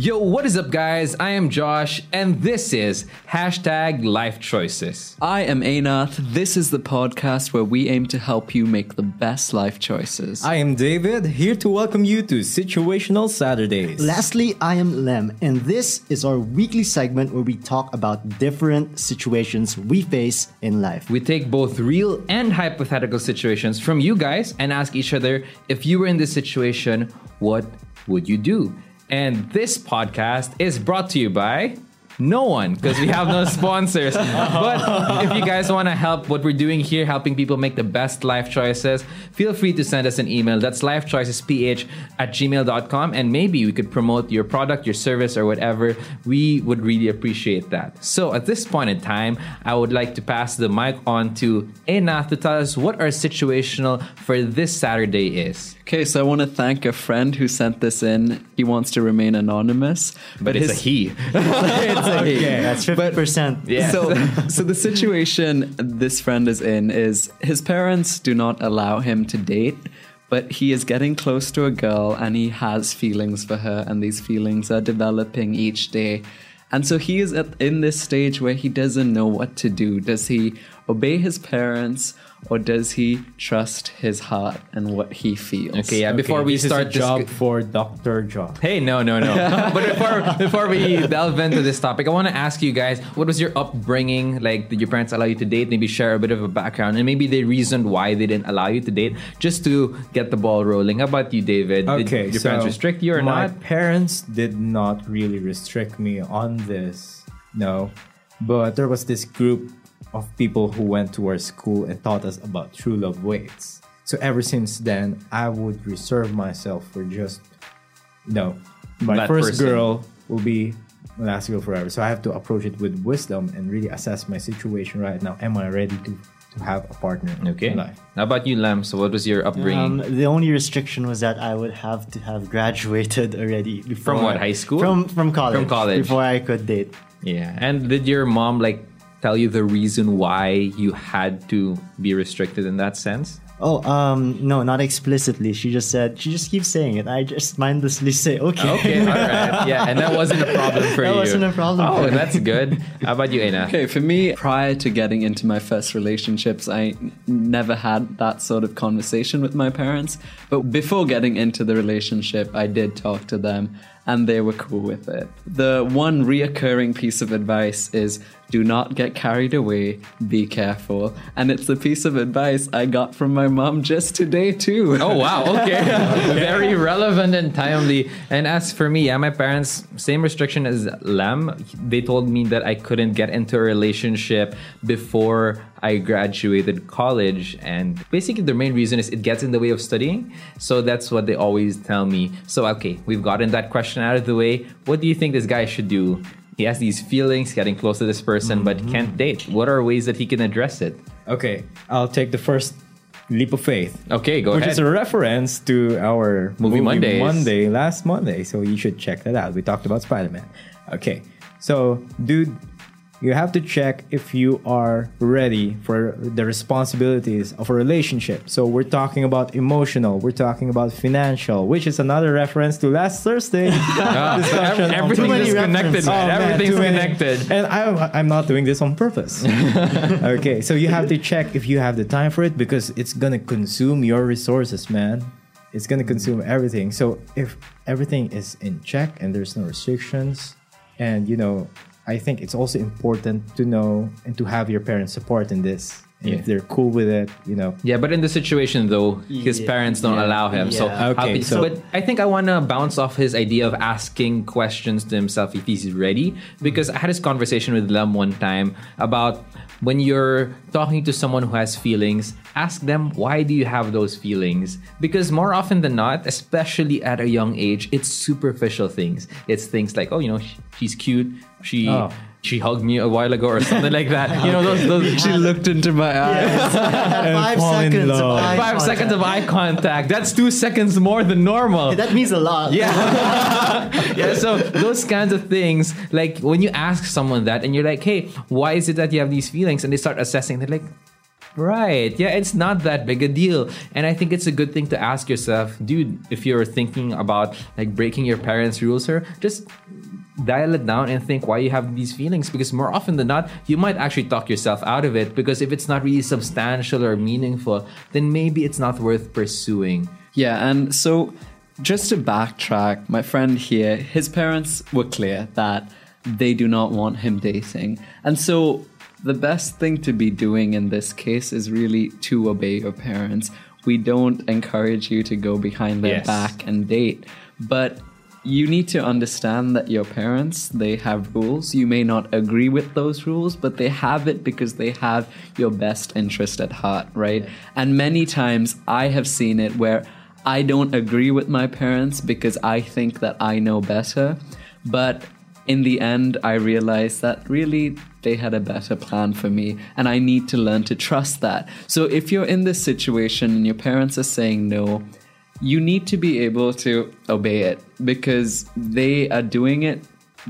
Yo, what is up, guys? I am Josh, and this is hashtag Life Choices. I am Anath. This is the podcast where we aim to help you make the best life choices. I am David, here to welcome you to Situational Saturdays. Lastly, I am Lem, and this is our weekly segment where we talk about different situations we face in life. We take both real and hypothetical situations from you guys and ask each other if you were in this situation, what would you do? And this podcast is brought to you by no one because we have no sponsors. But if you guys want to help what we're doing here, helping people make the best life choices, feel free to send us an email. That's lifechoicesph at gmail.com. And maybe we could promote your product, your service, or whatever. We would really appreciate that. So at this point in time, I would like to pass the mic on to Anath to tell us what our situational for this Saturday is. Okay, so I want to thank a friend who sent this in. He wants to remain anonymous, But, it's his- a he. it's a he. That's 50%. Yeah. So, so the situation this friend is in is his parents do not allow him to date, but he is getting close to a girl and he has feelings for her, and these feelings are developing each day. And so he is at, in this stage where he doesn't know what to do. Does he obey his parents or does he trust his heart and what he feels? Okay, yeah. Before we this start is a job discu- for Dr. Job. Hey, no, no, no. but before before we delve into this topic, I want to ask you guys, what was your upbringing? Like, did your parents allow you to date? Maybe share a bit of a background, and maybe the reason why they didn't allow you to date, just to get the ball rolling. How about you, David? Okay, did your so parents restrict you or my not? parents did not really restrict me on this, no. But there was this group of people who went to our school and taught us about true love waits. So ever since then, I would reserve myself for just, no, my That first person. girl will be my last girl forever. So I have to approach it with wisdom and really assess my situation right now. Am I ready to, to have a partner Okay. in life? How about you, Lem? So, what was your upbringing? Um, the only restriction was that I would have to have graduated already. Before, From what, high school? From from college. From college. Before I could date. yeah. And did your mom like tell you the reason why you had to be restricted in that sense? Oh, um, no, not explicitly. She just said, she just keeps saying it. I just mindlessly say, okay. Okay, all right. Yeah, and that wasn't a problem for That you. That wasn't a problem Oh, for me. that's good. How about you, Aina? Okay, for me, prior to getting into my first relationships, I never had that sort of conversation with my parents. But before getting into the relationship, I did talk to them and they were cool with it. The one reoccurring piece of advice is do not get carried away, be careful. And it's a piece of advice I got from my mom just today, too. Oh wow, okay. Very relevant and timely. And as for me, yeah, my parents, same restriction as Lam. They told me that I couldn't get into a relationship before I graduated college. And basically the main reason is it gets in the way of studying. So that's what they always tell me. So okay, we've gotten that question out of the way. What do you think this guy should do? He has these feelings, getting close to this person, but mm-hmm. can't date. What are ways that he can address it? Okay, I'll take the first leap of faith. Okay, go which ahead. is a reference to our Movie Mondays. Monday last Monday. So you should check that out. We talked about Spider Man. Okay, so dude, you have to check if you are ready for the responsibilities of a relationship. So we're talking about emotional, we're talking about financial, which is another reference to last Thursday. Ah, discussion on everything's connected, Oh, Everything's connected. And I'm, I'm not doing this on purpose. okay, so you have to check if you have the time for it because it's gonna consume your resources, man. It's gonna consume everything. So if everything is in check and there's no restrictions, and you know, I think it's also important to know and to have your parents' support in this. And Yeah. If they're cool with it, you know. Yeah, but in the situation though, his Yeah. parents don't Yeah. allow him. So, Yeah. how Okay, can- so- but I think I want to bounce off his idea of asking questions to himself if he's ready, because I had this conversation with Lem one time about when you're talking to someone who has feelings, ask them why do you have those feelings? Because more often than not, especially at a young age, it's superficial things. It's things like, oh, you know, sh- she's cute, she. Oh. She hugged me a while ago, or something like that. You know, those, those She looked into my eyes. Five fall in seconds of eye five contact. seconds of eye contact. That's two seconds more than normal. That means a lot. Yeah. yeah. So those kinds of things, like when you ask someone that and you're like, hey, why is it that you have these feelings? And they start assessing, they're like, Right. Yeah, it's not that big a deal. And I think it's a good thing to ask yourself, dude, if you're thinking about like breaking your parents' rules or just dial it down and think why you have these feelings because more often than not you might actually talk yourself out of it because if it's not really substantial or meaningful then maybe it's not worth pursuing Yeah, and so just to backtrack, my friend here, his parents were clear that they do not want him dating. And so the best thing to be doing in this case is really to obey your parents. We don't encourage you to go behind their Yes. back and date, but you need to understand that your parents they have rules. You may not agree with those rules but they have it because they have your best interest at heart right? And many times i have seen it where i don't agree with my parents because i think that i know better. But in the end i realized that really they had a better plan for me and i need to learn to trust that. So if you're in this situation and your parents are saying no you need to be able to obey it because they are doing it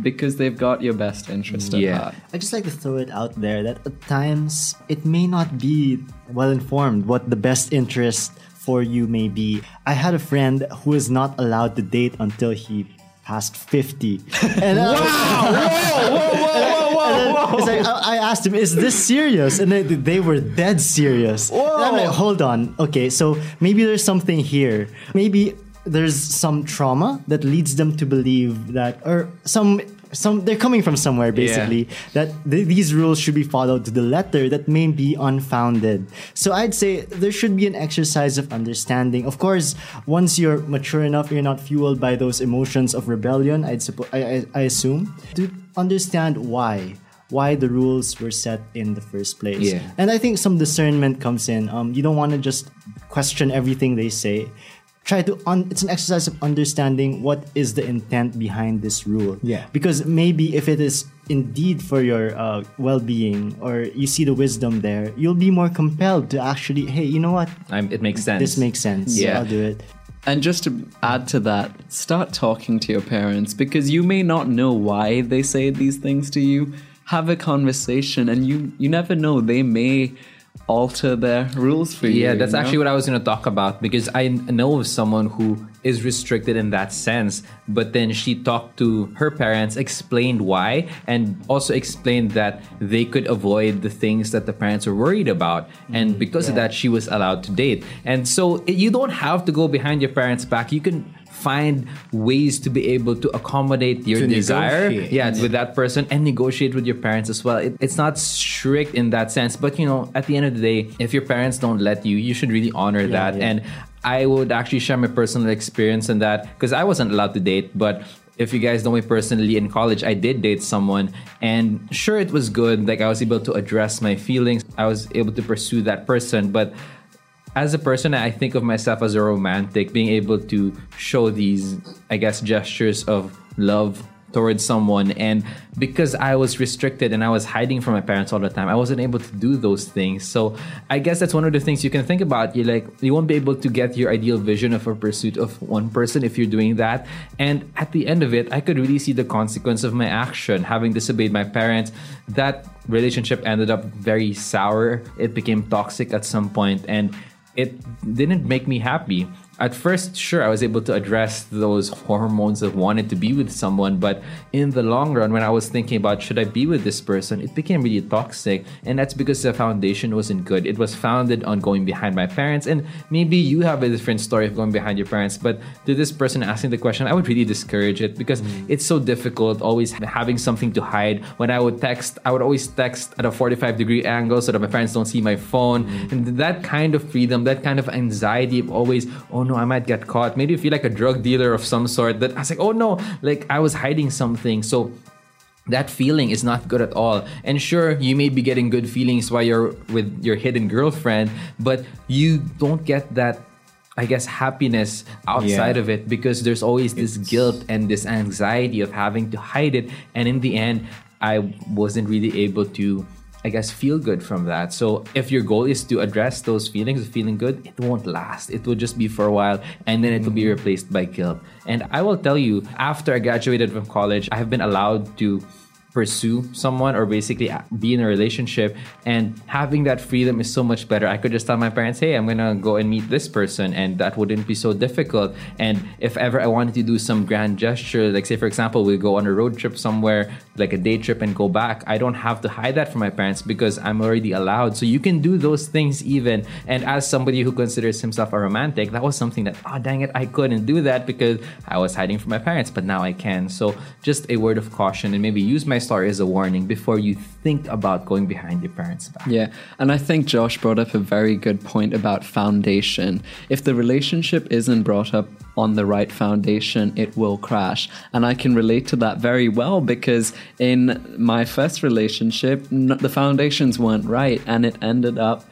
because they've got your best interest at Yeah. heart. I just like to throw it out there that at times it may not be well informed what the best interest for you may be. I had a friend who was not allowed to date until he passed 50. And wow! whoa, whoa, whoa, whoa, whoa, It's like, I, I asked him, is this serious? And they, they were dead serious. I'm like, hold on. Okay, so maybe there's something here. Maybe there's some trauma that leads them to believe that, or some some they're coming from somewhere basically that th- these rules should be followed to the letter that may be unfounded so i'd say there should be an exercise of understanding of course once you're mature enough you're not fueled by those emotions of rebellion i'd suppo- I, I, I assume to understand why why the rules were set in the first place. Yeah. and i think some discernment comes in. Um, you don't want to just question everything they say. Try to un- it's an exercise of understanding what is the intent behind this rule. Yeah. because maybe if it is indeed for your uh, well-being or you see the wisdom there you'll be more compelled to actually hey you know what? I'm, it makes sense. this makes sense. Yeah. i'll do it And just to add to that, start talking to your parents because you may not know why they say these things to you. Have a conversation and you you never know they may alter their rules for you. Yeah, that's you know? actually what I was going to talk about because I know of someone who is restricted in that sense, but then she talked to her parents, explained why, and also explained that they could avoid the things that the parents were worried about. And mm, because of that, she was allowed to date. And so it- you don't have to go behind your parents' back. You can find ways to be able to accommodate your To desire negotiate. yeah with that person and negotiate with your parents as well it, it's not strict in that sense but you know at the end of the day if your parents don't let you you should really honor that yeah. and i would actually share my personal experience in that because i wasn't allowed to date but if you guys know me personally in college i did date someone and sure it was good like i was able to address my feelings i was able to pursue that person but as a person, I think of myself as a romantic, being able to show these, I guess, gestures of love towards someone. And because I was restricted and I was hiding from my parents all the time, I wasn't able to do those things. So I guess that's one of the things you can think about. You like you won't be able to get your ideal vision of a pursuit of one person if you're doing that. And at the end of it, I could really see the consequence of my action, having disobeyed my parents. That relationship ended up very sour. It became toxic at some point and it didn't make me happy. At first, sure, I was able to address those hormones of wanting to be with someone, but in the long run, when I was thinking about should I be with this person, it became really toxic. And that's because the foundation wasn't good. It was founded on going behind my parents. And maybe you have a different story of going behind your parents, but to this person asking the question, I would really discourage it because mm. it's so difficult always having something to hide. When I would text, I would always text at a 45 degree angle so that my parents don't see my phone. Mm. And that kind of freedom, that kind of anxiety of always, oh no, I might get caught. Made you feel like a drug dealer of some sort. That I was like, oh no, like I was hiding something. So that feeling is not good at all. And sure, you may be getting good feelings while you're with your hidden girlfriend, but you don't get that. I guess happiness outside Yeah. of it because there's always this guilt and this anxiety of having to hide it. And in the end, I wasn't really able to, I guess, feel good from that. So if your goal is to address those feelings of feeling good, it won't last. It will just be for a while and then it will be mm-hmm. replaced by guilt. And I will tell you, after I graduated from college, I have been allowed to pursue someone or basically uh, be in a relationship and having that freedom is so much better. I could just tell my parents hey i'm gonna go and meet this person and that wouldn't be so difficult. And if ever i wanted to do some grand gesture like say for example we go on a road trip somewhere like a day trip and go back i don't have to hide that from my parents because i'm already allowed. So you can do those things even. And as somebody who considers himself a romantic that was something that oh dang it i couldn't do that because i was hiding from my parents but now i can. So just a word of caution and maybe use my story is a warning before you think about going behind your parents' back. Yeah, and I think Josh brought up a very good point about foundation. If the relationship isn't brought up on the right foundation, it will crash. And I can relate to that very well because in my first relationship, the foundations weren't right and it ended up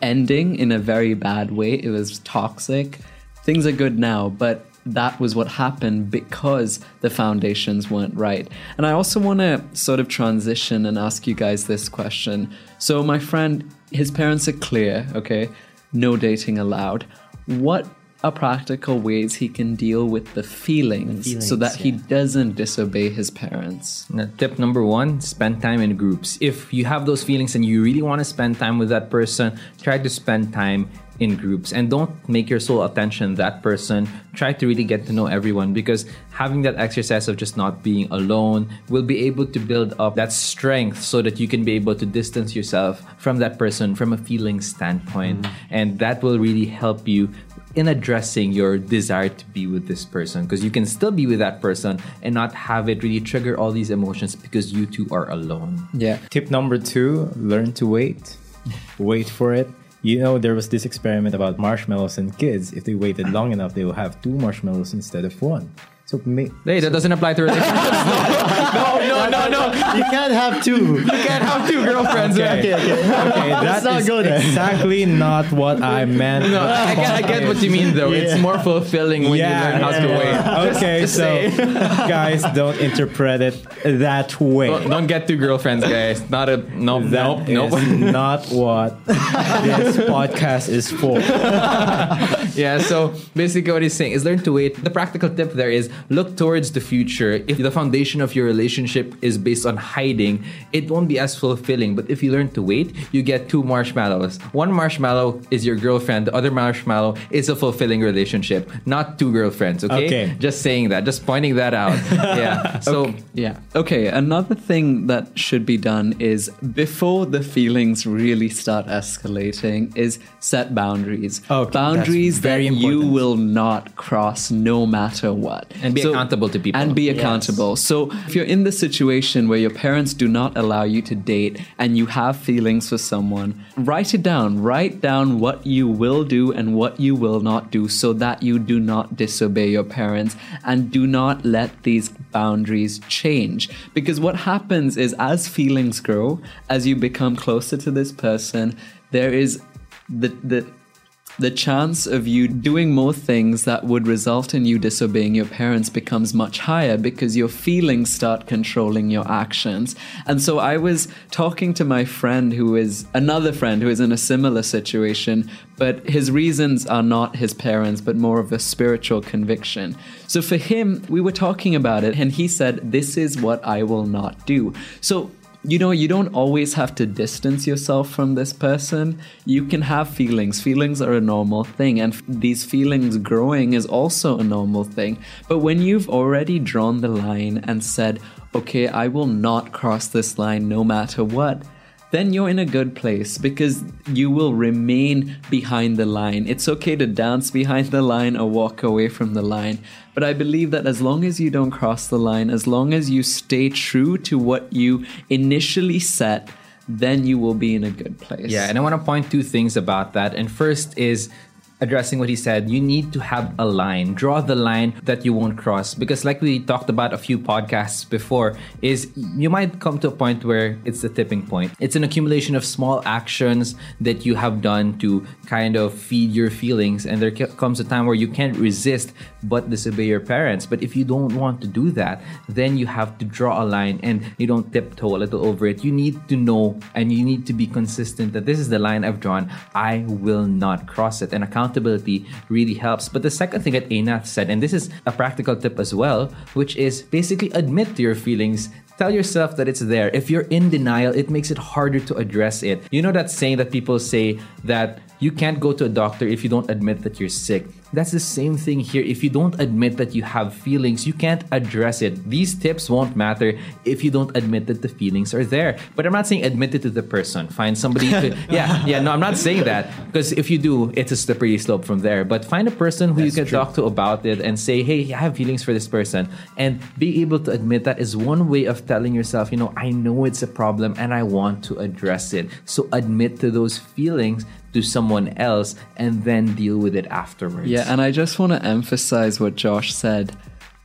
ending in a very bad way. It was toxic. Things are good now, but that was what happened because the foundations weren't right. And I also want to sort of transition and ask you guys this question. So, my friend, his parents are clear, okay? No dating allowed. What are practical ways he can deal with the feelings, feelings, so that he doesn't disobey his parents? Now, tip number one spend time in groups. If you have those feelings and you really want to spend time with that person, try to spend time in groups and don't make your sole attention that person. Try to really get to know everyone because having that exercise of just not being alone will be able to build up that strength so that you can be able to distance yourself from that person from a feeling standpoint. Mm-hmm. And that will really help you in addressing your desire to be with this person because you can still be with that person and not have it really trigger all these emotions because you two are alone. Yeah. Tip number two learn to wait. wait for it. You know, there was this experiment about marshmallows and kids. If they waited long enough, they will have two marshmallows instead of one. So, ma- Hey, that doesn't apply to relationships. no, no, no, no. You can't have two. You can't have two girlfriends. Okay. Okay, okay. okay, Let's that not is go exactly not what I meant. No, I get, I get what you mean though. It's more fulfilling when you learn how to yeah. wait. Okay, Just so guys, don't interpret it that way. Don't, don't get two girlfriends, guys. Not a no, That nope, is nope. not what this podcast is for. yeah. So basically, what he's saying is learn to wait. The practical tip there is look towards the future. If the foundation of your relationship is based on hiding, it won't be as fulfilling. But if you learn to wait, you get two marshmallows. One marshmallow is your girlfriend. The other marshmallow is a fulfilling relationship, not two girlfriends. Okay. Okay. Just saying that. Just pointing that out. yeah. So. Yeah. Okay. Another thing that should be done is before the feelings really start escalating is set boundaries. Okay, boundaries very that you will not cross no matter what. And be accountable to people. And be Yes. accountable. So if you're in the situation where your parents do not allow you to date and you have feelings for someone, write it down. Write down what you will do and what you will not do so that you do not disobey your parents and do not let these boundaries change. Because what happens is as feelings grow, as you become closer to this person, there is the the the chance of you doing more things that would result in you disobeying your parents becomes much higher because your feelings start controlling your actions. And so I was talking to my friend who is another friend who is in a similar situation, but his reasons are not his parents, but more of a spiritual conviction. So for him, we were talking about it, and he said, This is what I will not do. So you know, you don't always have to distance yourself from this person. You can have feelings. Feelings are a normal thing, and f- these feelings growing is also a normal thing. But when you've already drawn the line and said, okay, I will not cross this line no matter what, then you're in a good place because you will remain behind the line. It's okay to dance behind the line or walk away from the line. But I believe that as long as you don't cross the line, as long as you stay true to what you initially set, then you will be in a good place. Yeah, and I want to point two things about that. And first is addressing what he said, you need to have a line. Draw the line that you won't cross. Because like we talked about a few podcasts before, is you might come to a point where it's the tipping point. It's an accumulation of small actions that you have done to kind of feed your feelings. And there comes a time where you can't resist but disobey your parents. But if you don't want to do that, then you have to draw a line and you don't tiptoe a little over it. You need to know and you need to be consistent that this is the line I've drawn. I will not cross it. And accountability really helps. But the second thing that Anath said, and this is a practical tip as well, which is basically admit to your feelings Tell yourself that it's there. If you're in denial, it makes it harder to address it. You know that saying that people say that you can't go to a doctor if you don't admit that you're sick. That's the same thing here. If you don't admit that you have feelings, you can't address it. These tips won't matter if you don't admit that the feelings are there. But I'm not saying admit it to the person. Find somebody to, yeah, yeah, no, I'm not saying that. Because if you do, it's a slippery slope from there. But find a person who you can true. talk to about it and say, hey, I have feelings for this person. And be able to admit that is one way of telling yourself, you know, I know it's a problem and I want to address it. So admit to those feelings to someone else and then deal with it afterwards. Yeah, and I just want to emphasize what Josh said.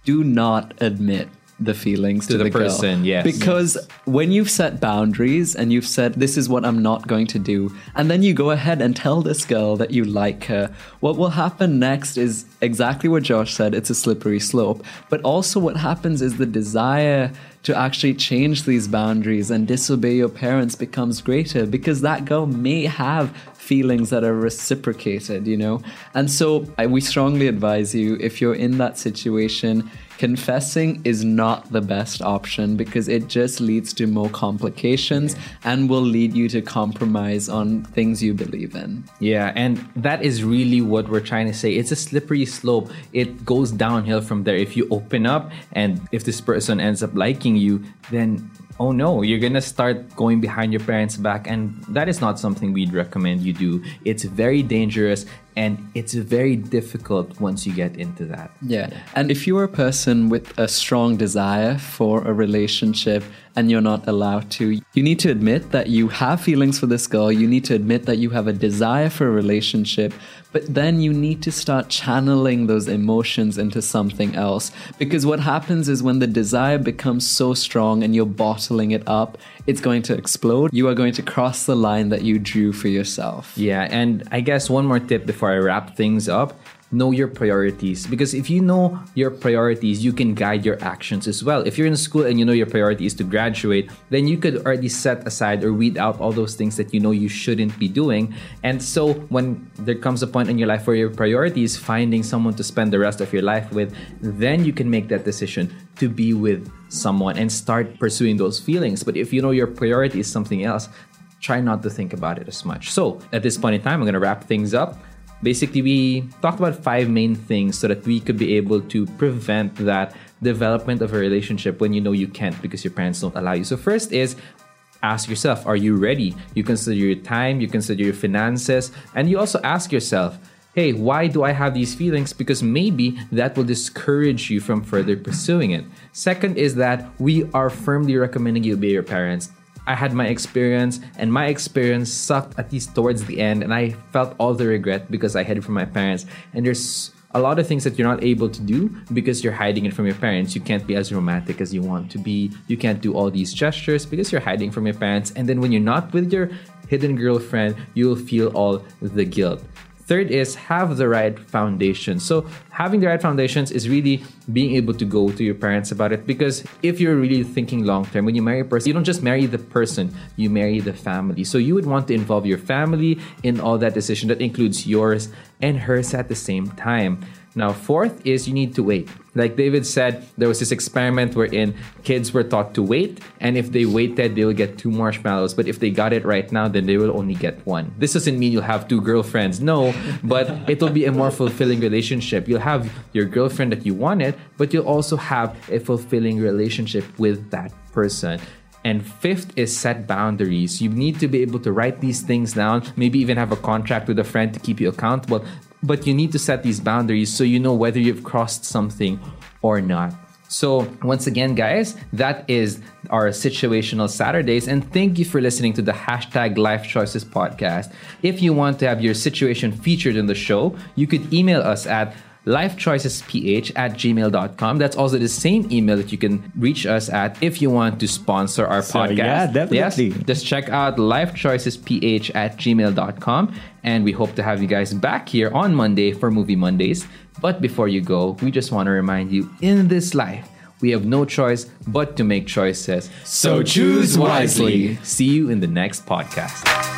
Do not admit the feelings to, To the girl. person, yes. Because when you've set boundaries and you've said, this is what I'm not going to do, and then you go ahead and tell this girl that you like her, what will happen next is exactly what Josh said it's a slippery slope. But also, what happens is the desire to actually change these boundaries and disobey your parents becomes greater because that girl may have feelings that are reciprocated, you know? And so I, we strongly advise you if you're in that situation, confessing is not the best option because it just leads to more complications and will lead you to compromise on things you believe in. Yeah, and that is really what we're trying to say. It's a slippery slope. It goes downhill from there. If you open up and if this person ends up liking you, then oh no, you're gonna start going behind your parents' back, and that is not something we'd recommend you do. It's very dangerous and it's very difficult once you get into that. Yeah. And if you're a person with a strong desire for a relationship and you're not allowed to, you need to admit that you have feelings for this girl. You need to admit that you have a desire for a relationship. But then you need to start channeling those emotions into something else. Because what happens is when the desire becomes so strong and you're bottling it up, it's going to explode. You are going to cross the line that you drew for yourself. Yeah, and I guess one more tip before I wrap things up know your priorities because if you know your priorities you can guide your actions as well if you're in school and you know your priority is to graduate then you could already set aside or weed out all those things that you know you shouldn't be doing and so when there comes a point in your life where your priority is finding someone to spend the rest of your life with then you can make that decision to be with someone and start pursuing those feelings but if you know your priority is something else try not to think about it as much. So, at this point in time, I'm going to wrap things up. Basically, we talked about five main things so that we could be able to prevent that development of a relationship when you know you can't because your parents don't allow you. So, first is ask yourself, are you ready? You consider your time, you consider your finances, and you also ask yourself, hey, why do I have these feelings? Because maybe that will discourage you from further pursuing it. Second is that we are firmly recommending you obey your parents. I had my experience, and my experience sucked at least towards the end, and I felt all the regret because I hid it from my parents. And there's a lot of things that you're not able to do because you're hiding it from your parents. You can't be as romantic as you want to be. You can't do all these gestures because you're hiding from your parents. And then when you're not with your hidden girlfriend, you'll feel all the guilt. Third is have the right foundation. So having the right foundations is really being able to go to your parents about it because if you're really thinking long term, when you marry a person, you don't just marry the person, you marry the family. So you would want to involve your family in all that decision that includes yours and hers at the same time. Now, fourth is you need to wait. Like David said, there was this experiment wherein kids were taught to wait, and if they waited, they will get two marshmallows. But if they got it right now, then they will only get one. This doesn't mean you'll have two girlfriends, no, but it will be a more fulfilling relationship. You'll have your girlfriend that you wanted, but you'll also have a fulfilling relationship with that person. And fifth is set boundaries. You need to be able to write these things down, maybe even have a contract with a friend to keep you accountable. But you need to set these boundaries so you know whether you've crossed something or not. So, once again, guys, that is our situational Saturdays. And thank you for listening to the hashtag Life Choices podcast. If you want to have your situation featured in the show, you could email us at lifechoicesph at gmail.com. That's also the same email that you can reach us at if you want to sponsor our So, podcast. yeah, definitely. Yes, just check out lifechoicesph at gmail.com. And we hope to have you guys back here on Monday for Movie Mondays. But before you go, we just want to remind you in this life, we have no choice but to make choices. So choose wisely. See you in the next podcast.